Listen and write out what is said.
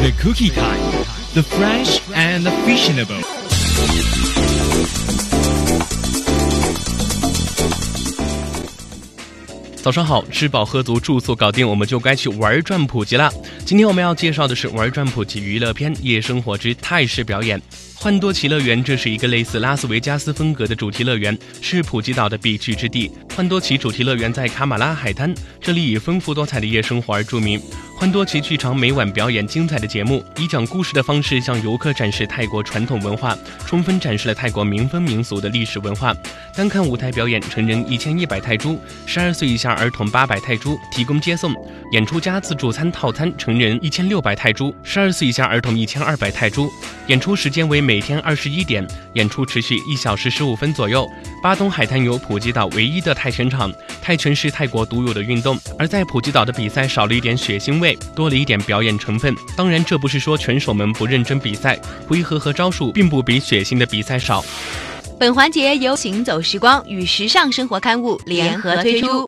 The Cookie Time, the fresh and the fashionable. 早上好，吃饱喝足，住宿搞定，我们就该去玩转普吉啦。今天我们要介绍的是玩转普吉娱乐片《夜生活之泰式表演》。幻多奇乐园，这是一个类似拉斯维加斯风格的主题乐园，是普吉岛的必去之地。幻多奇主题乐园在卡马拉海滩，这里以丰富多彩的夜生活而著名。潘多奇剧场每晚表演精彩的节目，以讲故事的方式向游客展示泰国传统文化，充分展示了泰国民风民俗的历史文化。单看舞台表演，成人一千一百泰铢，十二岁以下儿童八百泰铢，提供接送；演出加自助餐套餐，成人一千六百泰铢，十二岁以下儿童一千二百泰铢。演出时间为每天二十一点，演出持续一小时十五分左右。巴东海滩有普吉岛唯一的泰拳场，泰拳是泰国独有的运动，而在普吉岛的比赛少了一点血腥味，多了一点表演成分。当然，这不是说拳手们不认真比赛，回合和招数并不比血腥的比赛少。本环节由《行走时光》与《时尚生活刊物》联合推出。